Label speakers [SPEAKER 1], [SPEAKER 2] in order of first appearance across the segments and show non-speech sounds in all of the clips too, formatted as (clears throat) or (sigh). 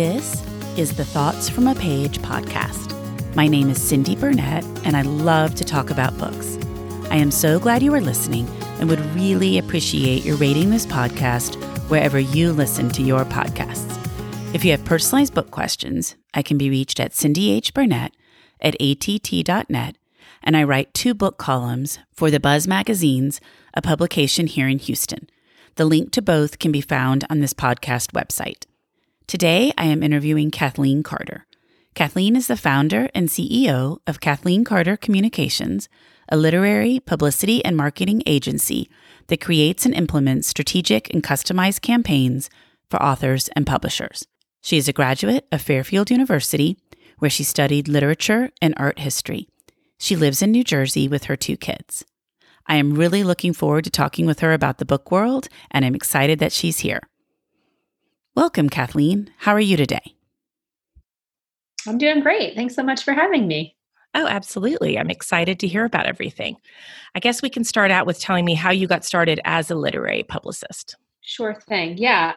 [SPEAKER 1] This is the Thoughts from a Page podcast. My name is Cindy Burnett, and I love to talk about books. I am so glad you are listening and would really appreciate your rating this podcast wherever you listen to your podcasts. If you have personalized book questions, I can be reached at Cindy H. Burnett at att.net, and I write two book columns for the Buzz Magazines, a publication here in Houston. The link to both can be found on this podcast website. Today, I am interviewing Kathleen Carter. Kathleen is the founder and CEO of Kathleen Carter Communications, a literary, publicity, and marketing agency that creates and implements strategic and customized campaigns for authors and publishers. She is a graduate of Fairfield University, where she studied literature and art history. She lives in New Jersey with her two kids. I am really looking forward to talking with her about the book world, and I'm excited that she's here. Welcome, Kathleen. How are you today?
[SPEAKER 2] I'm doing great. Thanks so much for having me.
[SPEAKER 3] Oh, absolutely. I'm excited to hear about everything. I guess we can start out with telling me how you got started as a literary publicist.
[SPEAKER 2] Sure thing. Yeah.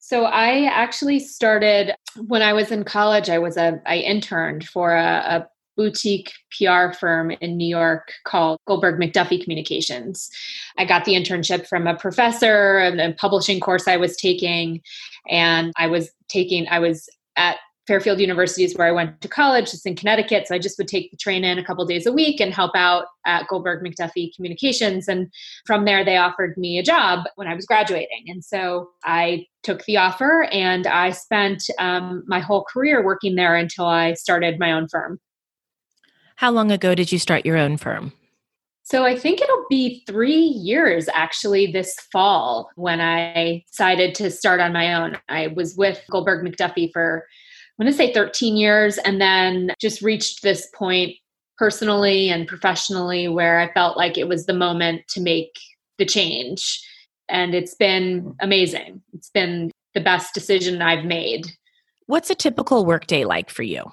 [SPEAKER 2] So I actually started when I was in college. I was a I interned for a, a boutique PR firm in New York called Goldberg McDuffie Communications. I got the internship from a professor and a publishing course I was taking. And I was taking, I was at Fairfield University is where I went to college. It's in Connecticut. So I just would take the train in a couple days a week and help out at Goldberg McDuffie Communications. And from there, they offered me a job when I was graduating. And so I took the offer and I spent um, my whole career working there until I started my own firm.
[SPEAKER 3] How long ago did you start your own firm?
[SPEAKER 2] So I think it'll be three years actually this fall when I decided to start on my own. I was with Goldberg McDuffie for, I'm going to say 13 years, and then just reached this point personally and professionally where I felt like it was the moment to make the change. And it's been amazing. It's been the best decision I've made.
[SPEAKER 3] What's a typical workday like for you?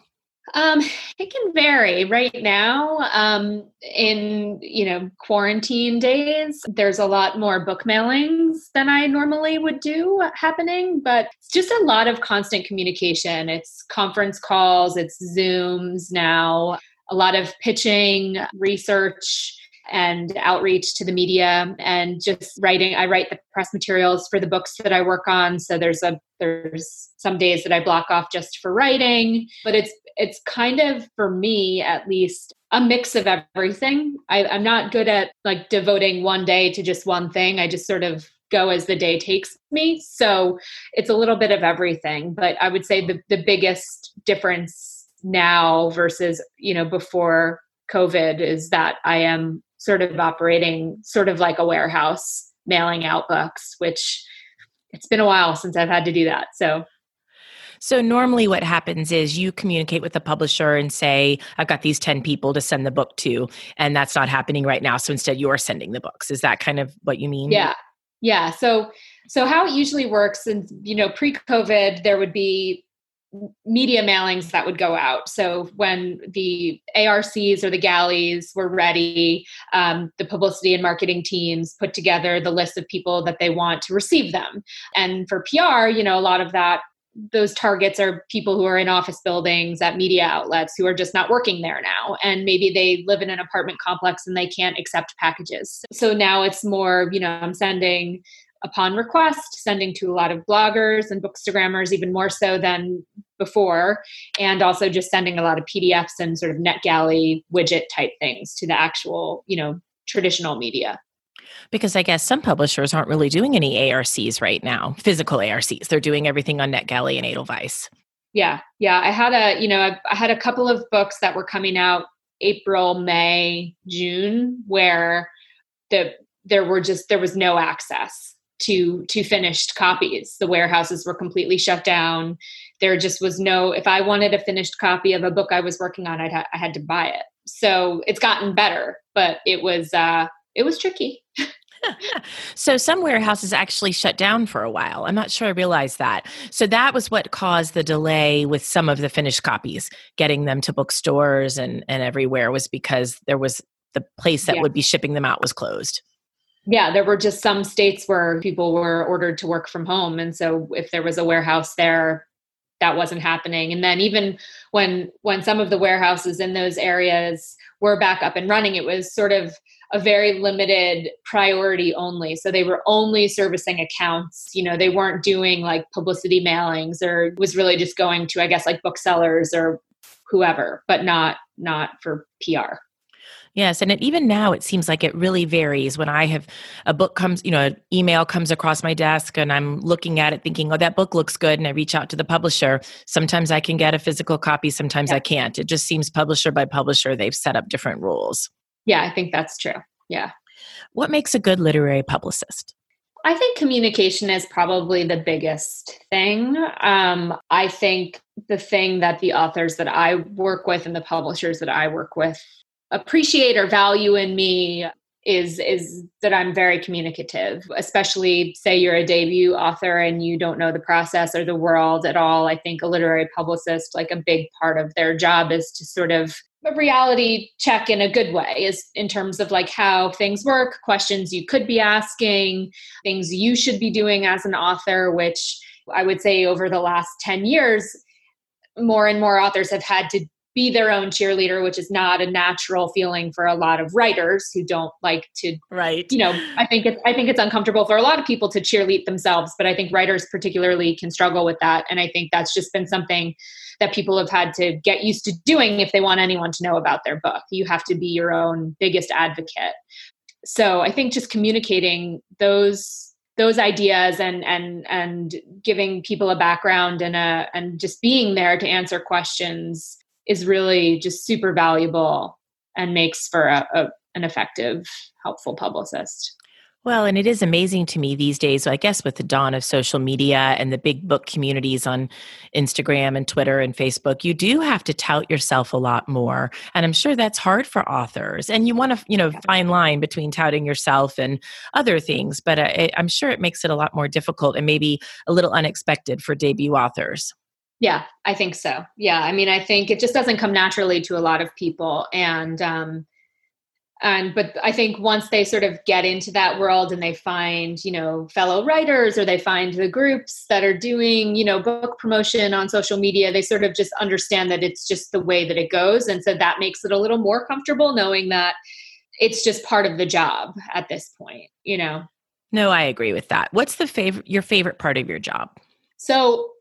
[SPEAKER 2] Um, it can vary. Right now, um, in you know quarantine days, there's a lot more book mailings than I normally would do happening, but it's just a lot of constant communication. It's conference calls, it's Zooms now, a lot of pitching, research, and outreach to the media and just writing. I write the press materials for the books that i work on. So there's a there's some days that i block off just for writing but it's it's kind of for me at least a mix of everything. I, i'm not good at like devoting one day to just one thing. I just sort of go as the day takes me. So it's a little bit of everything but i would say the, the biggest difference now versus you know before covid is that i am sort of operating sort of like a warehouse mailing out books which it's been a while since i've had to do that so
[SPEAKER 3] so normally what happens is you communicate with the publisher and say, I've got these 10 people to send the book to, and that's not happening right now. So instead you're sending the books. Is that kind of what you mean?
[SPEAKER 2] Yeah. Yeah. So so how it usually works and you know, pre-COVID there would be media mailings that would go out. So when the ARCs or the galleys were ready, um, the publicity and marketing teams put together the list of people that they want to receive them. And for PR, you know, a lot of that those targets are people who are in office buildings at media outlets who are just not working there now and maybe they live in an apartment complex and they can't accept packages so now it's more you know i'm sending upon request, sending to a lot of bloggers and bookstagrammers, even more so than before, and also just sending a lot of PDFs and sort of NetGalley widget type things to the actual, you know, traditional media.
[SPEAKER 3] Because I guess some publishers aren't really doing any ARCs right now, physical ARCs. They're doing everything on NetGalley and Edelweiss.
[SPEAKER 2] Yeah, yeah. I had a, you know, I, I had a couple of books that were coming out April, May, June, where the there were just there was no access to to finished copies the warehouses were completely shut down there just was no if i wanted a finished copy of a book i was working on I'd ha- i had to buy it so it's gotten better but it was uh it was tricky (laughs)
[SPEAKER 3] so some warehouses actually shut down for a while. I'm not sure I realized that. So that was what caused the delay with some of the finished copies, getting them to bookstores and, and everywhere was because there was the place that yeah. would be shipping them out was closed
[SPEAKER 2] yeah, there were just some states where people were ordered to work from home. And so if there was a warehouse there, that wasn't happening and then even when when some of the warehouses in those areas were back up and running it was sort of a very limited priority only so they were only servicing accounts you know they weren't doing like publicity mailings or was really just going to i guess like booksellers or whoever but not not for pr
[SPEAKER 3] Yes, and it, even now it seems like it really varies. When I have a book comes, you know, an email comes across my desk and I'm looking at it thinking, "Oh, that book looks good," and I reach out to the publisher. Sometimes I can get a physical copy, sometimes yeah. I can't. It just seems publisher by publisher they've set up different rules.
[SPEAKER 2] Yeah, I think that's true. Yeah.
[SPEAKER 3] What makes a good literary publicist?
[SPEAKER 2] I think communication is probably the biggest thing. Um, I think the thing that the authors that I work with and the publishers that I work with appreciate or value in me is is that I'm very communicative, especially say you're a debut author and you don't know the process or the world at all. I think a literary publicist, like a big part of their job is to sort of a reality check in a good way is in terms of like how things work, questions you could be asking, things you should be doing as an author, which I would say over the last 10 years, more and more authors have had to be their own cheerleader which is not a natural feeling for a lot of writers who don't like to
[SPEAKER 3] right.
[SPEAKER 2] you know i think it's i think it's uncomfortable for a lot of people to cheerlead themselves but i think writers particularly can struggle with that. And i think that's just been something that people have had to get used to doing if they want anyone to know about their book. You have to be your own biggest advocate. So i think just communicating those those ideas and and and giving people a background and a and just being there to answer questions is really just super valuable and makes for a, a, an effective, helpful publicist.
[SPEAKER 3] Well, and it is amazing to me these days, I guess, with the dawn of social media and the big book communities on Instagram and Twitter and Facebook, you do have to tout yourself a lot more. And I'm sure that's hard for authors. And you want to, you know, fine line between touting yourself and other things. But uh, I, I'm sure it makes it a lot more difficult and maybe a little unexpected for debut authors.
[SPEAKER 2] Yeah, I think so. Yeah, I mean, I think it just doesn't come naturally to a lot of people, and um, and but I think once they sort of get into that world and they find you know fellow writers or they find the groups that are doing you know book promotion on social media, they sort of just understand that it's just the way that it goes, and so that makes it a little more comfortable knowing that it's just part of the job at this point. You know.
[SPEAKER 3] No, I agree with that. What's the favorite your favorite part of your job?
[SPEAKER 2] So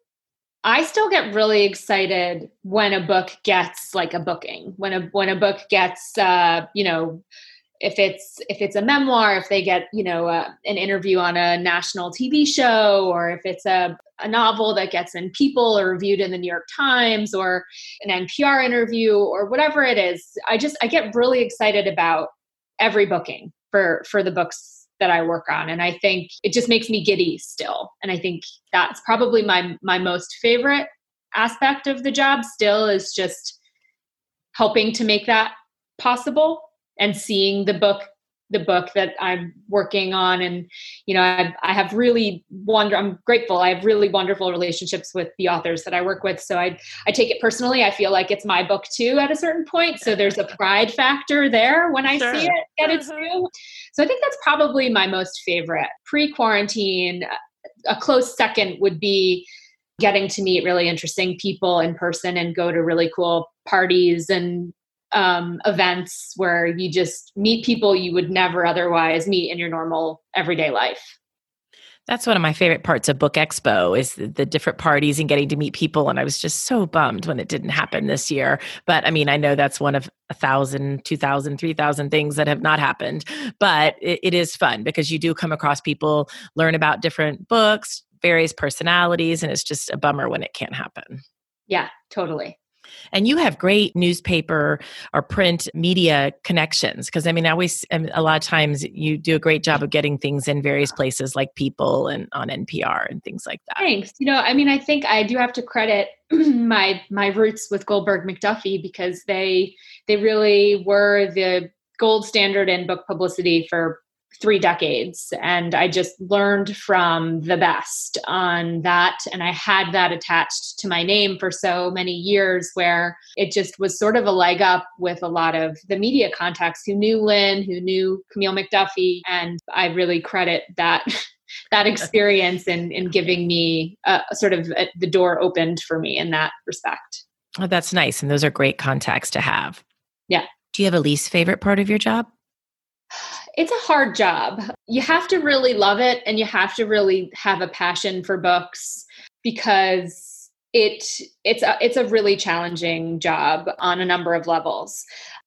[SPEAKER 2] I still get really excited when a book gets like a booking. When a when a book gets uh, you know, if it's if it's a memoir, if they get you know uh, an interview on a national TV show, or if it's a a novel that gets in People or reviewed in the New York Times, or an NPR interview, or whatever it is, I just I get really excited about every booking for for the books that I work on. And I think it just makes me giddy still. And I think that's probably my my most favorite aspect of the job still is just helping to make that possible and seeing the book the book that I'm working on. And, you know, I, I have really wonder, I'm grateful. I have really wonderful relationships with the authors that I work with. So I, I take it personally. I feel like it's my book too at a certain point. So there's a pride factor there when I sure. see it get it uh-huh. through. So I think that's probably my most favorite. Pre quarantine, a close second would be getting to meet really interesting people in person and go to really cool parties and um, events where you just meet people you would never otherwise meet in your normal everyday life.
[SPEAKER 3] That's one of my favorite parts of Book Expo is the, the, different parties and getting to meet people. And I was just so bummed when it didn't happen this year. But I mean, I know that's one of a thousand, two thousand, three thousand things that have not happened. But it, it is fun because you do come across people, learn about different books, various personalities, and it's just a bummer when it can't happen.
[SPEAKER 2] Yeah, totally.
[SPEAKER 3] And you have great newspaper or print media connections because I mean, I always, um, a lot of times you do a great job of getting things in various places like People and on NPR and things like that.
[SPEAKER 2] Thanks. You know, I mean, I think I do have to credit (clears throat) my my roots with Goldberg McDuffie because they they really were the gold standard in book publicity for three decades and i just learned from the best on that and i had that attached to my name for so many years where it just was sort of a leg up with a lot of the media contacts who knew lynn who knew camille mcduffie and i really credit that (laughs) that experience in in giving me uh, sort of uh, the door opened for me in that respect.
[SPEAKER 3] Oh, that's nice, and those are great contacts to have.
[SPEAKER 2] Yeah.
[SPEAKER 3] Do you have a least favorite part of your job?
[SPEAKER 2] It's a hard job. You have to really love it, and you have to really have a passion for books because it it's a, it's a really challenging job on a number of levels.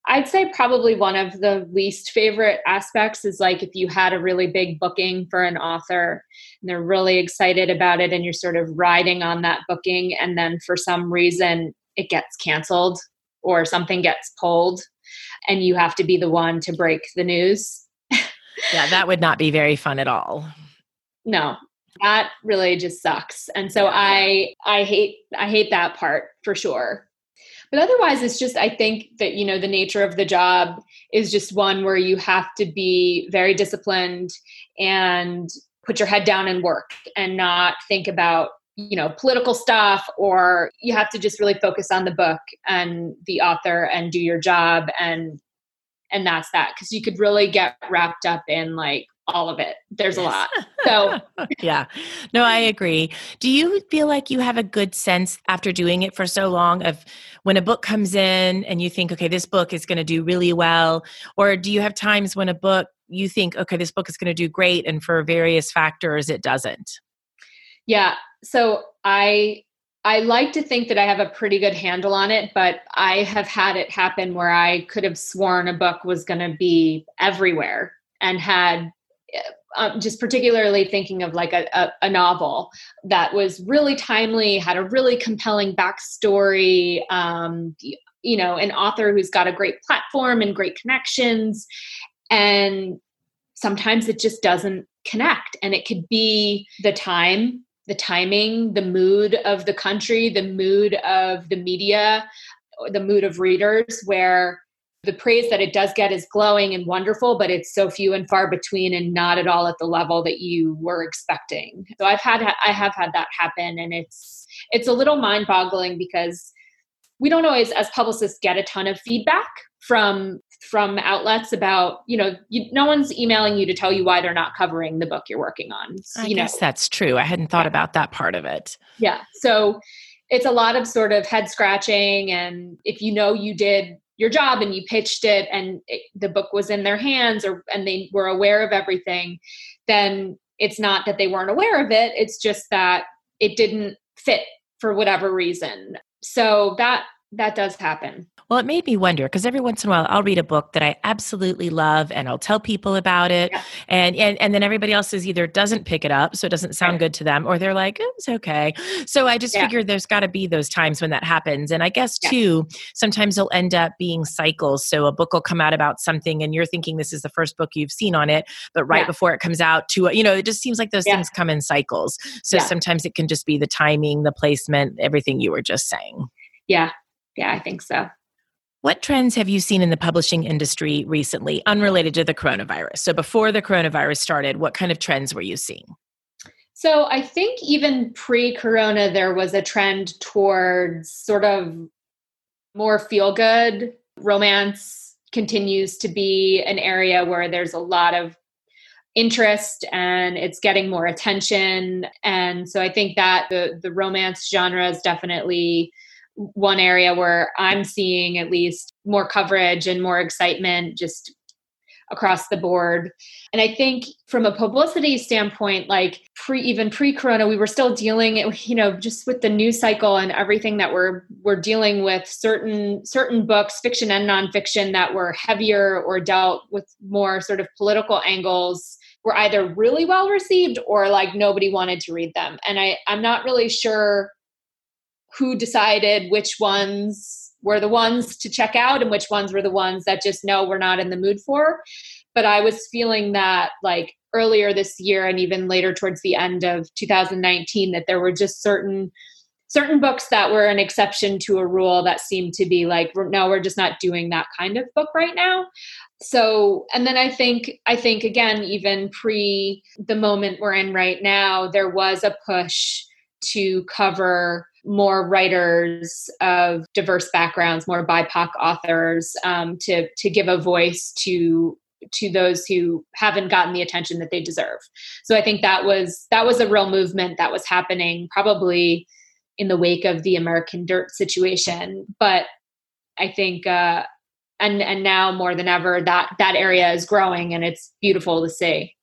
[SPEAKER 2] I'd say probably one of the least favorite aspects is like if you had a really big booking for an author and they're really excited about it and you're sort of riding on that booking and then for some reason it gets canceled or something gets pulled and you have to be the one to break the news.
[SPEAKER 3] Yeah, that would not be very fun at all.
[SPEAKER 2] No, that really just sucks. And so I I hate I hate that part for sure. But otherwise it's just I think that you know the nature of the job is just one where you have to be very disciplined and put your head down and work and not think about you know political stuff or you have to just really focus on the book and the author and do your job and and that's that because you could really get wrapped up in like all of it. There's a lot. So (laughs)
[SPEAKER 3] yeah. No i agree. Do you feel like you have a good sense after doing it for so long of when a book comes in and you think okay this book is going to do really well or do you have times when a book you think okay this book is going to do great and for various factors it doesn't?
[SPEAKER 2] Yeah. So I I like to think that I have a pretty good handle on it, but I have had it happen where I could have sworn a book was going to be everywhere and had um, just particularly thinking of like a, a, a, novel that was really timely, had a really compelling backstory, um, you know, an author who's got a great platform and great connections. And sometimes it just doesn't connect. And it could be the time the timing, the mood of the country, the mood of the media, the mood of readers, where the praise that it does get is glowing and wonderful, but it's so few and far between and not at all at the level that you were expecting. So I've had I have had that happen and it's it's a little mind-boggling because we don't always as publicists get a ton of feedback from from outlets about you know you, no one's emailing you to tell you why they're not covering the book you're working on
[SPEAKER 3] i
[SPEAKER 2] you
[SPEAKER 3] guess know. that's true. I hadn't thought yeah. about that part of it.
[SPEAKER 2] Yeah. So it's a lot of sort of head scratching and if you know you did your job and you pitched it and it, the book was in their hands or and they were aware of everything then it's not that they weren't aware of it. It's just that it didn't fit for whatever reason. So that that does happen
[SPEAKER 3] well, it made me wonder because every once in a while I'll read a book that I absolutely love and I'll tell people about it. Yeah. And, and and then everybody else is either doesn't pick it up, so it doesn't sound right. good to them, or they're like, oh, it's okay. So I just yeah. figured there's got to be those times when that happens. And I guess yeah. too, sometimes it'll end up being cycles. So a book will come out about something and you're thinking this is the first book you've seen on it, but right before it comes out to you know, it just seems like those things come in cycles. So sometimes it can just be the timing, the placement, everything you were just saying.
[SPEAKER 2] Yeah. Yeah, I think so.
[SPEAKER 3] What trends have you seen in the publishing industry recently, unrelated to the coronavirus? So, before the coronavirus started, what kind of trends were you seeing?
[SPEAKER 2] So, I think even pre corona, there was a trend towards sort of more feel good. Romance continues to be an area where there's a lot of interest and it's getting more attention. And so, I think that the, the romance genre is definitely one area where I'm seeing at least more coverage and more excitement just across the board. And I think from a publicity standpoint, like pre even pre-corona, we were still dealing, you know, just with the news cycle and everything that we're we're dealing with certain certain books, fiction and nonfiction, that were heavier or dealt with more sort of political angles were either really well received or like nobody wanted to read them. And I, I'm not really sure who decided which ones were the ones to check out and which ones were the ones that just no we're not in the mood for. But i was feeling that like earlier this year and even later towards the end of 2019 that there were just certain certain books that were an exception to a rule that seemed to be like no we're just not doing that kind of book right now. So and then i think i think again even pre the moment we're in right now there was a push to cover more writers of diverse backgrounds, more BIPOC authors, um, to to give a voice to to those who haven't gotten the attention that they deserve. So I think that was that was a real movement that was happening probably in the wake of the American Dirt situation. But I think uh, and and now more than ever that that area is growing and it's beautiful to see.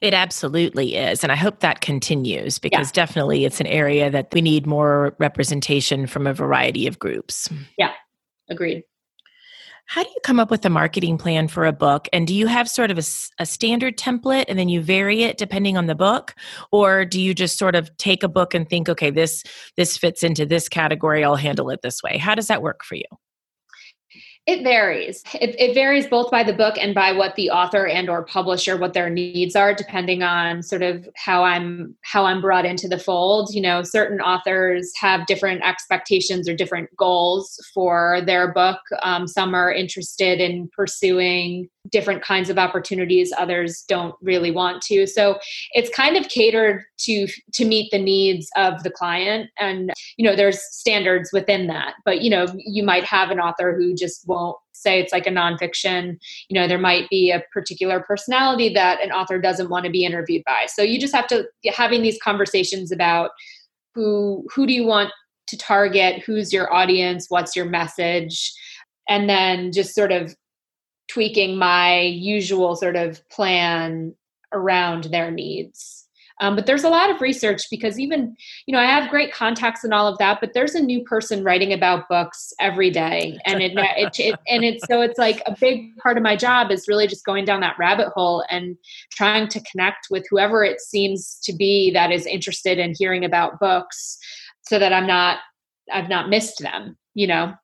[SPEAKER 3] It absolutely is. And I hope that continues because yeah. definitely it's an area that we need more representation from a variety of groups.
[SPEAKER 2] Yeah, agreed.
[SPEAKER 3] How do you come up with a marketing plan for a book? And do you have sort of a, a, standard template and then you vary it depending on the book? Or do you just sort of take a book and think, okay, this this fits into this category, I'll handle it this way? How does that work for you?
[SPEAKER 2] It varies. It, it, varies both by the book and by what the author and or publisher what their needs are, depending on sort of how I'm how I'm brought into the fold. You know, certain authors have different expectations or different goals for their book. Um, some are interested in pursuing different kinds of opportunities. Others don't really want to. So it's kind of catered to to meet the needs of the client, and you know, there's standards within that. But you know, you might have an author who just won't say it's like a nonfiction you know there might be a particular personality that an author doesn't want to be interviewed by so you just have to having these conversations about who who do you want to target who's your audience what's your message and then just sort of tweaking my usual sort of plan around their needs um, but there's a lot of research because even, you know, I have great contacts and all of that, but there's a new person writing about books every day. And it, it, it, and it's, so it's like a big part of my job is really just going down that rabbit hole and trying to connect with whoever it seems to be that is interested in hearing about books so that I'm not, I've not missed them, you know?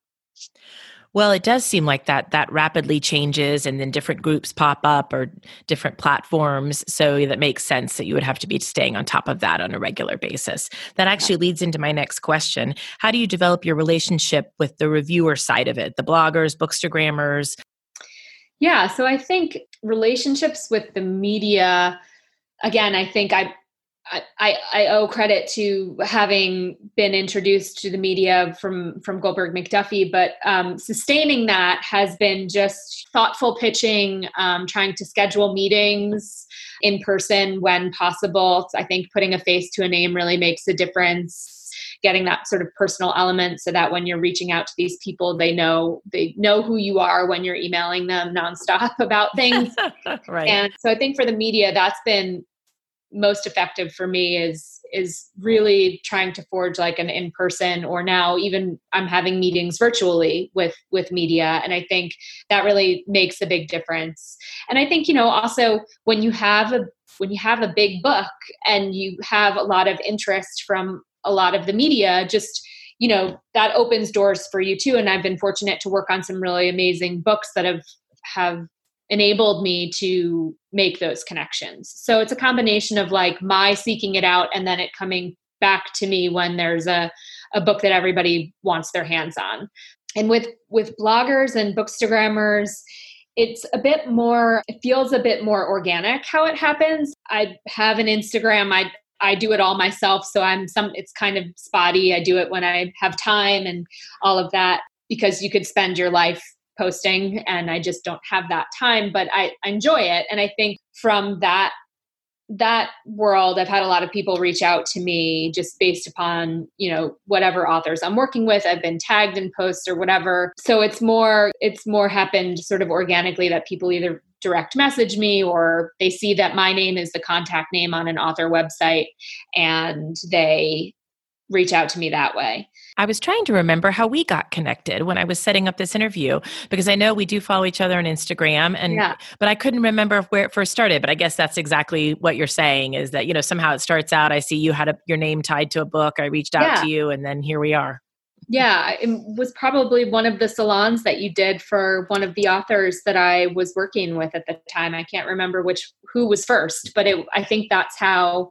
[SPEAKER 3] Well, it does seem like that that rapidly changes and then different groups pop up or different platforms. So that makes sense that you would have to be staying on top of that on a regular basis. That actually leads into my next question. How do you develop your relationship with the reviewer side of it, the bloggers, bookstagrammers?
[SPEAKER 2] Yeah, so I think relationships with the media again, I think I I, I owe credit to having been introduced to the media from from Goldberg McDuffie, but um, sustaining that has been just thoughtful pitching, um, trying to schedule meetings in person when possible. I think putting a face to a name really makes a difference. Getting that sort of personal element so that when you're reaching out to these people, they know they know who you are when you're emailing them nonstop (laughs) about things. (laughs) right. And so I think for the media, that's been most effective for me is is really trying to forge like an in person or now even I'm having meetings virtually with with media and I think that really makes a big difference. And I think you know also when you have a when you have a big book and you have a lot of interest from a lot of the media just you know that opens doors for you too and I've been fortunate to work on some really amazing books that have have enabled me to make those connections. So it's a combination of like my seeking it out and then it coming back to me when there's a, a book that everybody wants their hands on. And with with bloggers and bookstagrammers, it's a bit more it feels a bit more organic how it happens. I have an Instagram. I I do it all myself, so I'm some it's kind of spotty. I do it when I have time and all of that because you could spend your life posting and I just don't have that time, but I, enjoy it. And I think from that that world i've had a lot of people reach out to me just based upon you know whatever authors i'm working with i've been tagged in posts or whatever so it's more it's more happened sort of organically that people either direct message me or they see that my name is the contact name on an author website and they reach out to me that way.
[SPEAKER 3] I was trying to remember how we got connected when I was setting up this interview because I know we do follow each other on Instagram and yeah. but I couldn't remember where it first started but I guess that's exactly what you're saying is that you know somehow it starts out I see you had a, your name tied to a book I reached out yeah. to you and then here we are.
[SPEAKER 2] Yeah, it was probably one of the salons that you did for one of the authors that I was working with at the time. I can't remember which who was first, but it, I think that's how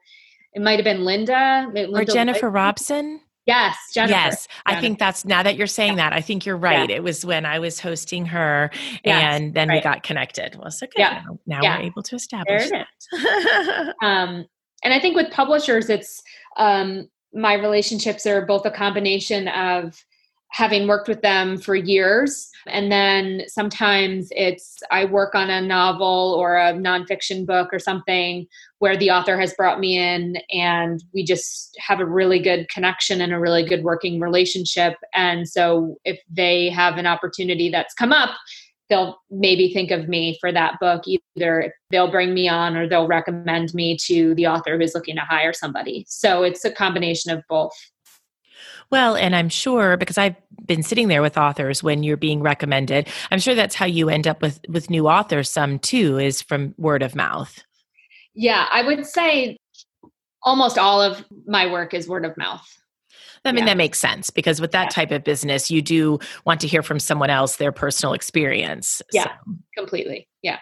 [SPEAKER 2] it might have been Linda, Linda
[SPEAKER 3] or Jennifer Robson.
[SPEAKER 2] Yes, Jennifer.
[SPEAKER 3] Yes, I think that's now that you're saying yeah. that, I think you're right. Yeah. It was when I was hosting her, yes, and then right. we got connected. Well, so good. Yeah. Now, now we're able to establish that. (laughs)
[SPEAKER 2] um, and I think with publishers, it's um, my relationships are both a combination of having worked with them for years. And then sometimes it's I work on a novel or a nonfiction book or something where the author has brought me in and we just have a really good connection and a really good working relationship. And so if they have an opportunity that's come up, they'll maybe think of me for that book. Either they'll bring me on or they'll recommend me to the author who's looking to hire somebody. So it's a combination of both.
[SPEAKER 3] Well, and I'm sure because I've been sitting there with authors when you're being recommended, I'm sure that's how you end up with with new authors some too is from word of mouth.
[SPEAKER 2] Yeah, I would say almost all of my work is word of mouth.
[SPEAKER 3] I mean, yeah. that makes sense because with that yeah. type of business, you do want to hear from someone else their personal experience.
[SPEAKER 2] Yeah, so. completely. Yeah.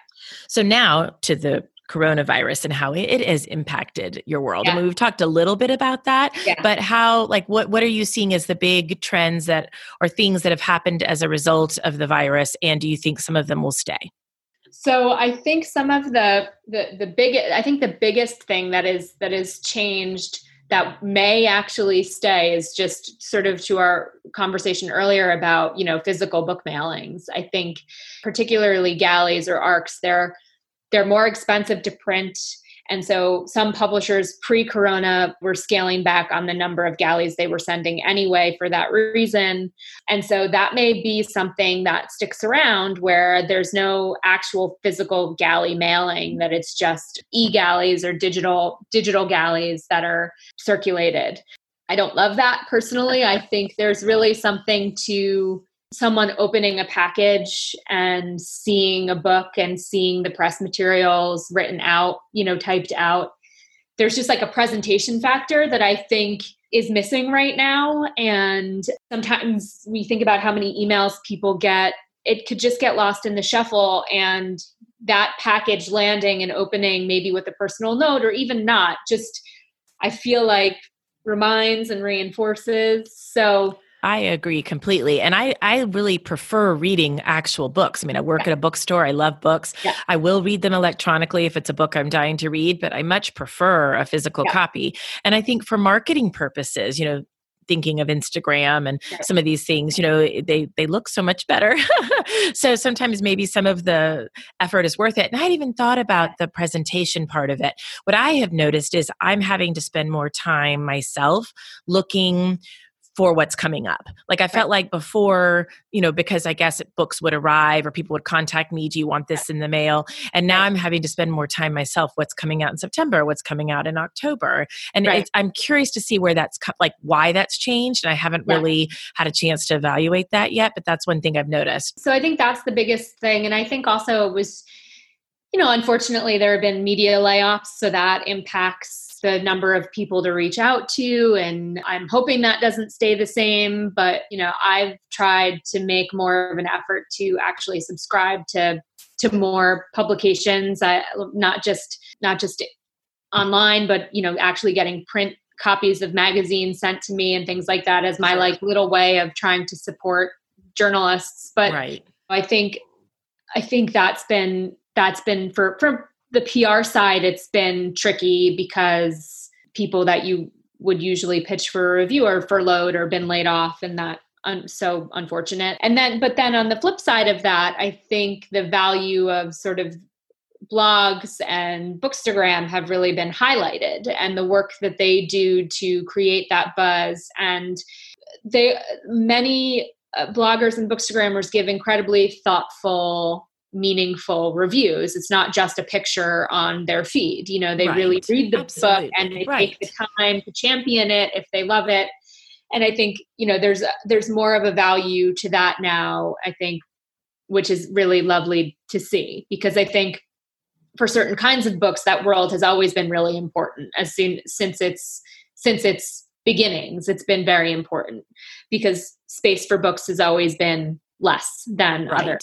[SPEAKER 3] So now to the coronavirus and how it has impacted your world. Yeah. I mean, we've talked a little bit about that, yeah. but how, like, what what are you seeing as the big trends that or things that have happened as a result of the virus, and do you think some of them will stay?
[SPEAKER 2] So I think some of the the the big I think the biggest thing that is that is changed that may actually stay is just sort of to our conversation earlier about you know physical book mailings i think particularly galleys or arcs they're they're more expensive to print. And so some publishers pre corona were scaling back on the number of galleys they were sending anyway for that reason. And so that may be something that sticks around where there's no actual physical galley mailing, that it's just e galleys or digital digital galleys that are circulated. I don't love that personally. I think there's really something to someone opening a package and seeing a book and seeing the press materials written out, you know, typed out. There's just like a presentation factor that I think is missing right now. And sometimes we think about how many emails people get, it could just get lost in the shuffle. And that package landing and opening, maybe with a personal note or even not, just I feel like reminds and reinforces. So
[SPEAKER 3] I agree completely. And I, I really prefer reading actual books. I mean, I work yeah. at a bookstore. I love books. Yeah. I will read them electronically if it's a book I'm dying to read, but I much prefer a physical yeah. copy. And I think for marketing purposes, you know, thinking of Instagram and some of these things, you know, they they look so much better. (laughs) so sometimes maybe some of the effort is worth it. And I would even thought about the presentation part of it. What I have noticed is I'm having to spend more time myself looking for what's coming up. Like I felt like before, you know, because I guess books would arrive or people would contact me, do you want this in the mail? And now I'm having to spend more time myself. What's coming out in September? What's coming out in October? And right. I'm curious to see where that's co- like why that's changed. And I haven't really had a chance to evaluate that yet, but that's one thing I've noticed.
[SPEAKER 2] So I think that's the biggest thing. And I think also it was, you know, unfortunately there have been media layoffs, so that impacts the number of people to reach out to and i'm hoping that doesn't stay the same but you know i've tried to make more of an effort to actually subscribe to to more publications I, not just not just online but you know actually getting print copies of magazines sent to me and things like that as my like little way of trying to support journalists but right. i think i think that's been that's been for for the PR side, it's been tricky because people that you would usually pitch for a review are furloughed or been laid off, and that un- so unfortunate. And then, but then on the flip side of that, I think the value of sort of blogs and bookstagram have really been highlighted and the work that they do to create that buzz and they many uh, bloggers and bookstagrammers give incredibly thoughtful meaningful reviews. It's not just a picture on their feed. You know, they right. really read the Absolutely. book and they right. take the time to champion it if they love it. And I think, you know, there's there's more of a value to that now, I think, which is really lovely to see because I think for certain kinds of books that world has always been really important as soon since it's since its beginnings it's been very important because space for books has always been less than
[SPEAKER 3] right.
[SPEAKER 2] other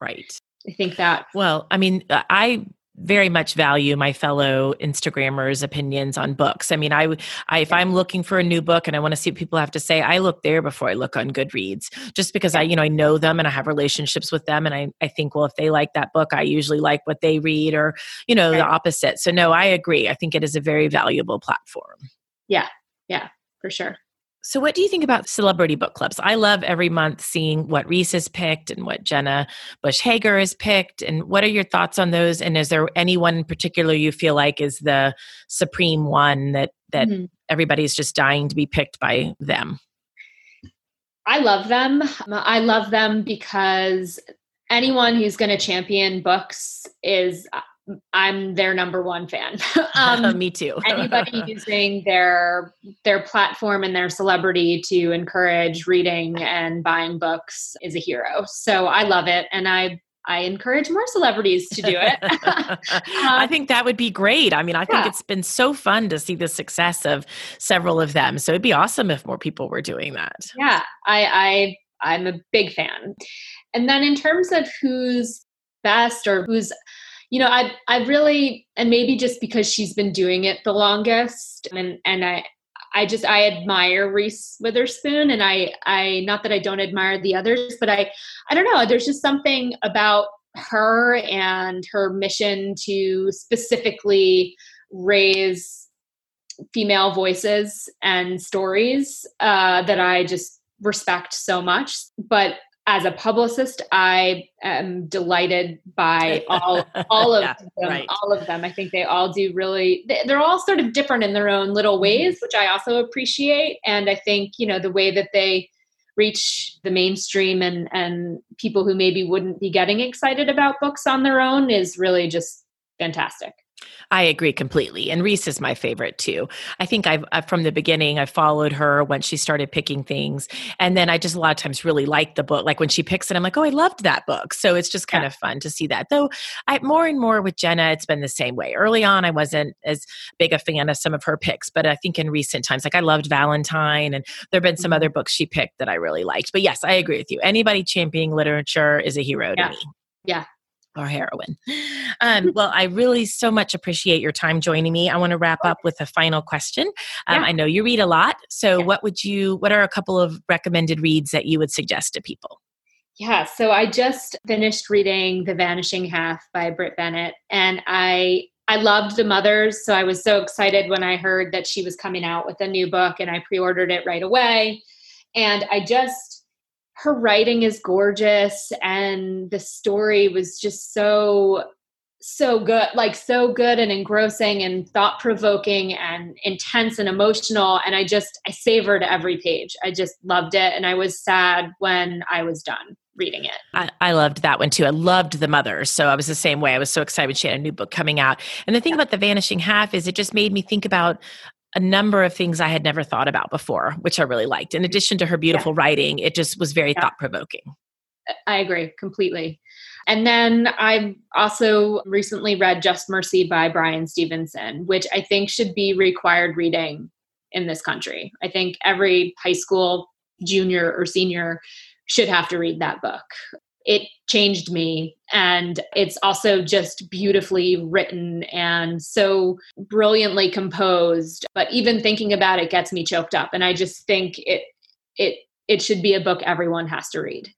[SPEAKER 3] right
[SPEAKER 2] I think that.
[SPEAKER 3] Well, I mean, uh, I very much value my fellow Instagrammers' opinions on books. I mean, I, I if I'm looking for a new book and I want to see what people have to say, I look there before I look on Goodreads, just because I, you know, I know them and I have relationships with them, and I, I think, well, if they like that book, I usually like what they read, or you know, right. the opposite. So, no, I agree. I think it is a very valuable platform.
[SPEAKER 2] Yeah, yeah, for sure.
[SPEAKER 3] So, what do you think about celebrity book clubs? I love every month seeing what Reese has picked and what Jenna Bush Hager has picked. And what are your thoughts on those? And is there anyone in particular you feel like is the supreme one that that mm-hmm. everybody's just dying to be picked by them?
[SPEAKER 2] I love them. I love them because anyone who's going to champion books is I'm their number one fan. (laughs) (laughs)
[SPEAKER 3] um, Me too. (laughs)
[SPEAKER 2] anybody using their their platform and their celebrity to encourage reading and buying books is a hero. So I love it, and I I encourage more celebrities to do it.
[SPEAKER 3] um, I think that would be great. I mean, I think yeah. it's been so fun to see the success of several of them. So it'd be awesome if more people were doing that.
[SPEAKER 2] Yeah, I, I I'm a big fan. And then in terms of who's best or who's you know, I I really and maybe just because she's been doing it the longest and and I I just I admire Reese Witherspoon and I I not that I don't admire the others, but I I don't know, there's just something about her and her mission to specifically raise female voices and stories uh, that I just respect so much. But as a publicist, I am delighted by all (laughs) all of yeah, them. Right. All of them. I think they all do really. They're all sort of different in their own little mm-hmm. ways, which I also appreciate. And I think you know the way that they reach the mainstream and and people who maybe wouldn't be getting excited about books on their own is really just fantastic.
[SPEAKER 3] I agree completely. And Reese is my favorite too. I think I've, I've, from the beginning, I followed her when she started picking things. And then I just a lot of times really like the book. Like when she picks it, I'm like, oh, I loved that book. So it's just kind yeah. of fun to see that. Though I more and more with Jenna, it's been the same way. Early on, I wasn't as big a fan of some of her picks, but I think in recent times, like I loved Valentine and there have been some mm-hmm. other books she picked that I really liked. But yes, I agree with you. Anybody championing literature is a hero
[SPEAKER 2] yeah.
[SPEAKER 3] to me.
[SPEAKER 2] Yeah,
[SPEAKER 3] or heroine. Um, well, I really so much appreciate your time joining me. I want to wrap up with a final question. Um, yeah. I know you read a lot, so yeah. what would you? What are a couple of recommended reads that you would suggest to people?
[SPEAKER 2] Yeah, so I just finished reading The Vanishing Half by Brit Bennett, and I I loved The Mothers, so I was so excited when I heard that she was coming out with a new book, and I pre-ordered it right away. And I just her writing is gorgeous and the story was just so so good like so good and engrossing and thought provoking and intense and emotional. And i just i savored every page. I just loved it. And i was sad when i was done reading it.
[SPEAKER 3] I, I loved that one too. I loved the mother. So i was the same way. I was so excited she had a new book coming out. And the thing yeah. about the vanishing half is it just made me think about a number of things I had never thought about before, which I really liked. In mm-hmm. addition to her beautiful yeah. writing, it just was very yeah. thought provoking.
[SPEAKER 2] I agree completely. And then I also recently read Just Mercy by Bryan Stevenson, which I think should be required reading in this country. I think every high school junior or senior should have to read that book it changed me. And it's also just beautifully written and so brilliantly composed. But even thinking about it gets me choked up. And I just think it it it should be a book everyone has to read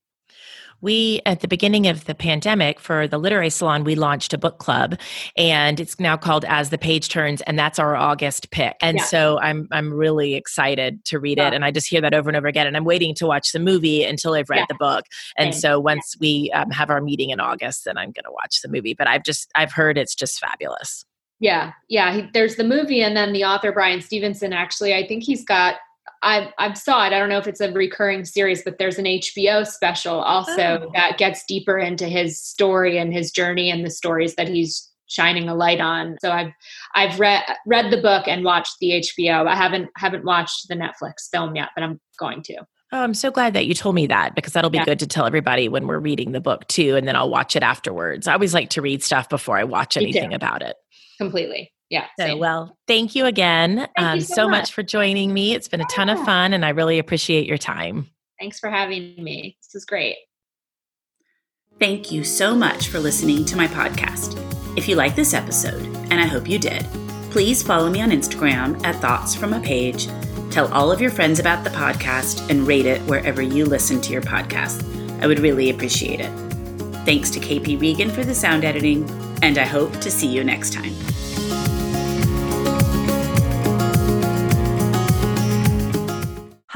[SPEAKER 3] we at the beginning of the pandemic for the literary salon we launched a book club and it's now called as the page turns and that's our august pick and yeah. so i'm i'm really excited to read yeah. it and i just hear that over and over again and i'm waiting to watch the movie until i've read yeah. the book and so once we um, have our meeting in august then i'm going to watch the movie but i've just i've heard it's just fabulous
[SPEAKER 2] yeah yeah he, there's the movie and then the author Bryan stevenson actually i think he's got I I've saw it. I don't know if it's a recurring series, but there's an HBO special also oh. that gets deeper into his story and his journey and the stories that he's shining a light on. So I've I've read read the book and watched the HBO. I haven't haven't watched the Netflix film yet, but I'm going to.
[SPEAKER 3] Oh, I'm so glad that you told me that because that'll be yeah. good to tell everybody when we're reading the book too, and then I'll watch it afterwards. I always like to read stuff before I watch anything about it.
[SPEAKER 2] Completely yeah.
[SPEAKER 3] So, well, thank you again thank um, you so, so much. much. for joining me. It's been a ton of fun and I really appreciate your time.
[SPEAKER 2] Thanks for having me. This is great.
[SPEAKER 1] Thank you so much for listening to my podcast. If you like this episode, and I hope you did, please follow me on Instagram at Thoughts from a Page. Tell all of your friends about the podcast and rate it wherever you listen to your podcast. I would really appreciate it. Thanks to KP Regan for the sound editing, and I hope to see you next time.